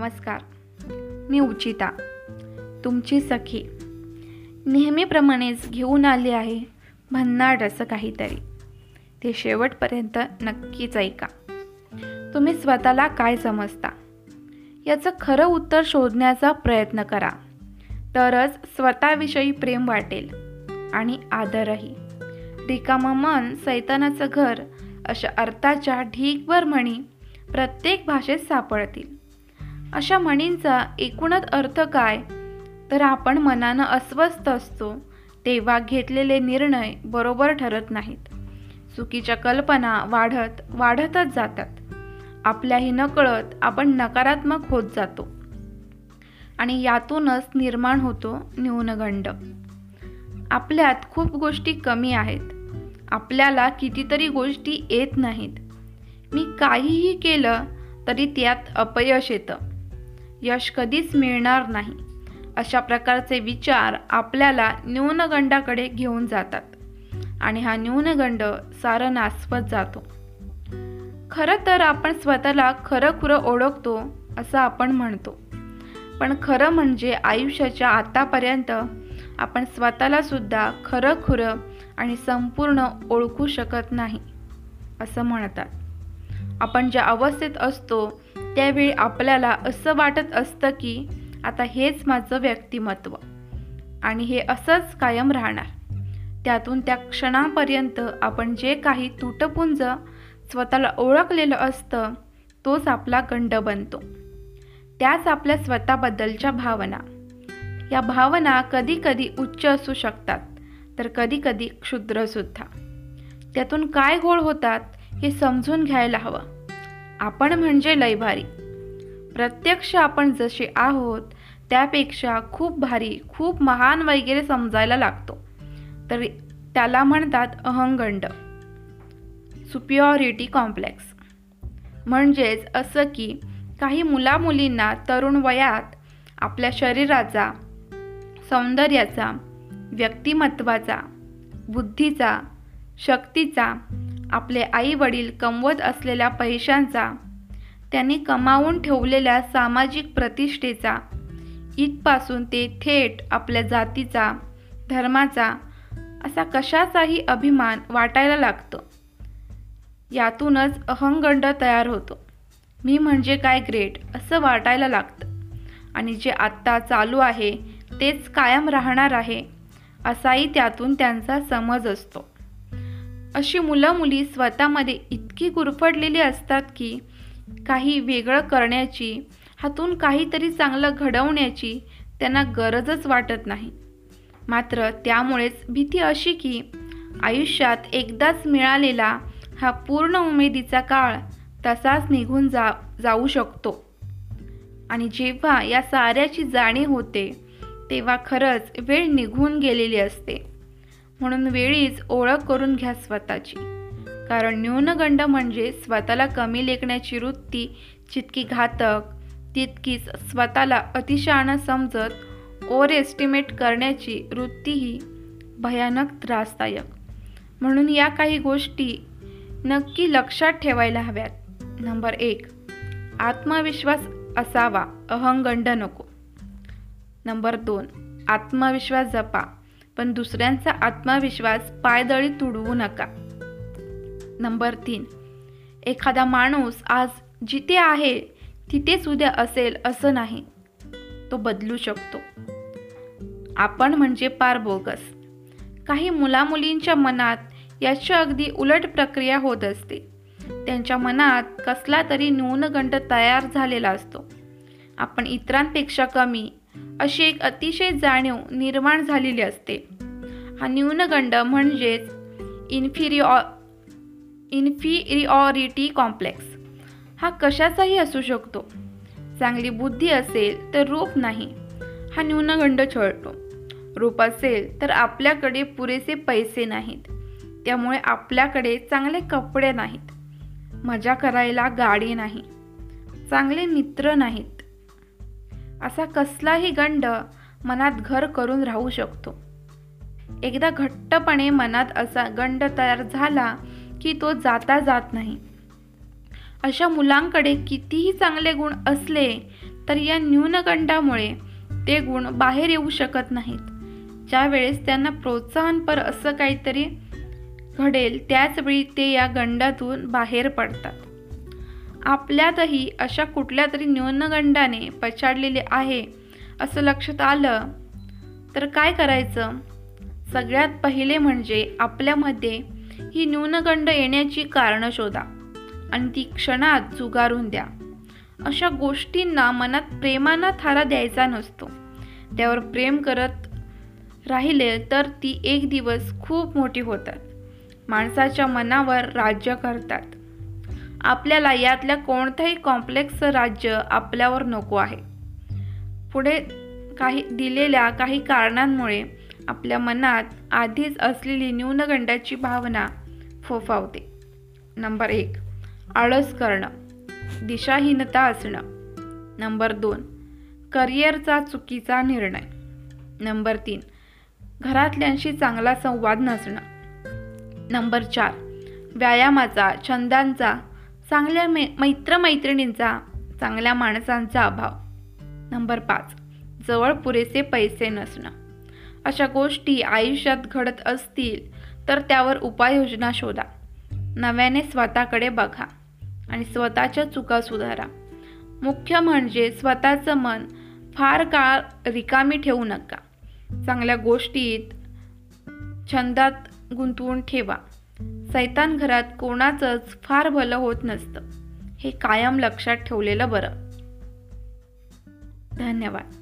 नमस्कार. मी उचिता. तुमची सखी. नेहमीप्रमाणेच घेऊन आले आहे भन्नाट असं काहीतरी. ते शेवटपर्यंत नक्कीच ऐका. तुम्ही स्वतःला काय समजता? याचं खरं उत्तर शोधण्याचा प्रयत्न करा. तरच स्वतःविषयी प्रेम वाटेल आणि आदरही. रिकामं मन सैतानाचं घर अशा अर्थाच्या ढीकभर म्हणी प्रत्येक भाषेत सापडतील. अशा म्हणींचा एकूणच अर्थ काय? तर आपण मनानं अस्वस्थ असतो तेव्हा घेतलेले निर्णय बरोबर ठरत नाहीत. चुकीच्या कल्पना वाढत वाढतच जातात. आपल्याही नकळत आपण नकारात्मक होत जातो. आणि यातूनच निर्माण होतो न्यूनगंड. आपल्यात खूप गोष्टी कमी आहेत. आपल्याला कितीतरी गोष्टी येत नाहीत. मी काहीही केलं तरी त्यात अपयश येतं. यश कधीच मिळणार नाही. अशा प्रकारचे विचार आपल्याला न्यूनगंडाकडे घेऊन जातात. आणि हा न्यूनगंड सारं नासवत जातो. खरं तर आपण स्वतःला खरं खुरं ओळखतो असं आपण म्हणतो. पण खरं म्हणजे आयुष्याच्या आतापर्यंत आपण स्वतःला सुद्धा खरं खुरं आणि संपूर्ण ओळखू शकत नाही असं म्हणतात. आपण ज्या अवस्थेत असतो त्यावेळी आपल्याला असं वाटत असतं की आता हेच माझं व्यक्तिमत्व. आणि हे असंच कायम राहणार. त्यातून त्या क्षणापर्यंत आपण जे काही तुटपुंज स्वतःला ओळखलेलं असतं तोच आपला गंड बनतो. त्याच आपल्या स्वतःबद्दलच्या भावना. या भावना कधीकधी उच्च असू शकतात तर कधीकधी क्षुद्रसुद्धा त्यातून काय गोळ होतात हे समजून घ्यायला हवं. आपण म्हणजे लय भारी. प्रत्यक्ष आपण जसे आहोत त्यापेक्षा खूप भारी खूप महान वगैरे समजायला लागतो. तर त्याला म्हणतात अहंगंड. सुपिओरिटी कॉम्प्लेक्स म्हणजेच असं की काही मुलामुलींना तरुण वयात आपल्या शरीराचा सौंदर्याचा व्यक्तिमत्वाचा बुद्धीचा शक्तीचा आपले आई वडील कमवत असलेल्या पैशांचा त्यांनी कमावून ठेवलेल्या सामाजिक प्रतिष्ठेचा इथपासून ते थेट आपल्या जातीचा धर्माचा असा कशाचाही अभिमान वाटायला लागतो. यातूनच अहंगंड तयार होतो. मी म्हणजे काय ग्रेट असं वाटायला लागतं. आणि जे आत्ता चालू आहे तेच कायम राहणार आहे असाही त्यातून त्यांचा समज असतो. अशी मुलं मुली स्वतःमध्ये इतकी गुरफडलेली असतात की काही वेगळं करण्याची हातून काहीतरी चांगलं घडवण्याची त्यांना गरजच वाटत नाही. मात्र त्यामुळेच भीती अशी की आयुष्यात एकदाच मिळालेला हा पूर्ण उमेदीचा काळ तसाच निघून जा जाऊ शकतो. आणि जेव्हा या साऱ्याची जाणीव होते तेव्हा खरंच वेळ निघून गेलेली असते. म्हणून वेळीच ओळख करून घ्या स्वतःची. कारण न्यूनगंड म्हणजे स्वतःला कमी लेखण्याची वृत्ती जितकी घातक तितकीच स्वतःला अतिशहाणं समजत ओव्हर एस्टिमेट करण्याची वृत्तीही भयानक त्रासदायक. म्हणून या काही गोष्टी नक्की लक्षात ठेवायला हव्यात. नंबर एक आत्मविश्वास असावा अहंगंड नको. नंबर दोन आत्मविश्वास जपा. पण दुसऱ्यांचा आत्मविश्वास पायदळी तुडवू नका. नंबर तीन. एखादा माणूस आज जिथे आहे तिथेच उद्या असेल असं नाही. तो बदलू शकतो. आपण म्हणजे पार बोगस. काही मुलामुलींच्या मनात याची अगदी उलट प्रक्रिया होत असते. त्यांच्या मनात कसला तरी न्यूनगंड तयार झालेला असतो. आपण इतरांपेक्षा कमी अशी एक अतिशय जाणीव निर्माण झालेली असते. हा न्यूनगंड म्हणजेच इन्फिरिओ इन्फिरिऑरिटी कॉम्प्लेक्स. हा कशाचाही असू शकतो. चांगली बुद्धी असेल तर रूप नाही. हा न्यूनगंड छळतो. रूप असेल तर आपल्याकडे पुरेसे पैसे नाहीत. त्यामुळे आपल्याकडे चांगले कपडे नाहीत. मजा करायला गाडी नाही. चांगले मित्र नाहीत. असा कसलाही गंड मनात घर करून राहू शकतो. एकदा घट्टपणे मनात असा गंड तयार झाला की तो जाता जात नाही. अशा मुलांकडे कितीही चांगले गुण असले तर या न्यूनगंडामुळे ते गुण बाहेर येऊ शकत नाहीत. ज्यावेळेस त्यांना प्रोत्साहनपर असं काहीतरी घडेल त्याचवेळी ते या गंडातून बाहेर पडतात. आपल्यातही अशा कुठल्या तरी न्यूनगंडाने पछाडलेले आहे असं लक्षात आलं. तर काय करायचं? सगळ्यात पहिले म्हणजे आपल्यामध्ये ही न्यूनगंड येण्याची कारणं शोधा आणि ती क्षणात जुगारून द्या. अशा गोष्टींना मनात प्रेमानं थारा द्यायचा नसतो. त्यावर प्रेम करत राहिले तर ती एक दिवस खूप मोठी होतात. माणसाच्या मनावर राज्य करतात. आपल्याला यातल्या कोणतंही कॉम्प्लेक्स राज्य आपल्यावर नको आहे. पुढे काही दिलेल्या काही कारणांमुळे आपल्या मनात आधीच असलेली न्यूनगंडाची भावना फोफावते. नंबर एक आळस करणं. दिशाहीनता असणं. नंबर दोन करिअरचा चुकीचा निर्णय. नंबर तीन घरातल्यांशी चांगला संवाद नसणं. नंबर चार व्यायामाचा छंदांचा चांगल्या मे मैत्रमैत्रिणींचा चांगल्या माणसांचा अभाव. नंबर पाच जवळ पुरेसे पैसे नसणं. अशा गोष्टी आयुष्यात घडत असतील तर त्यावर उपाययोजना शोधा. नव्याने स्वतःकडे बघा आणि स्वतःच्या चुका सुधारा. मुख्य म्हणजे स्वतःचं मन फार काळ रिकामी ठेवू नका. चांगल्या गोष्टीत छंदात गुंतवून ठेवा. सैतान घरात कोणाचंच फार भलं होत नसतं. हे कायम लक्षात ठेवलेलं बरं. धन्यवाद.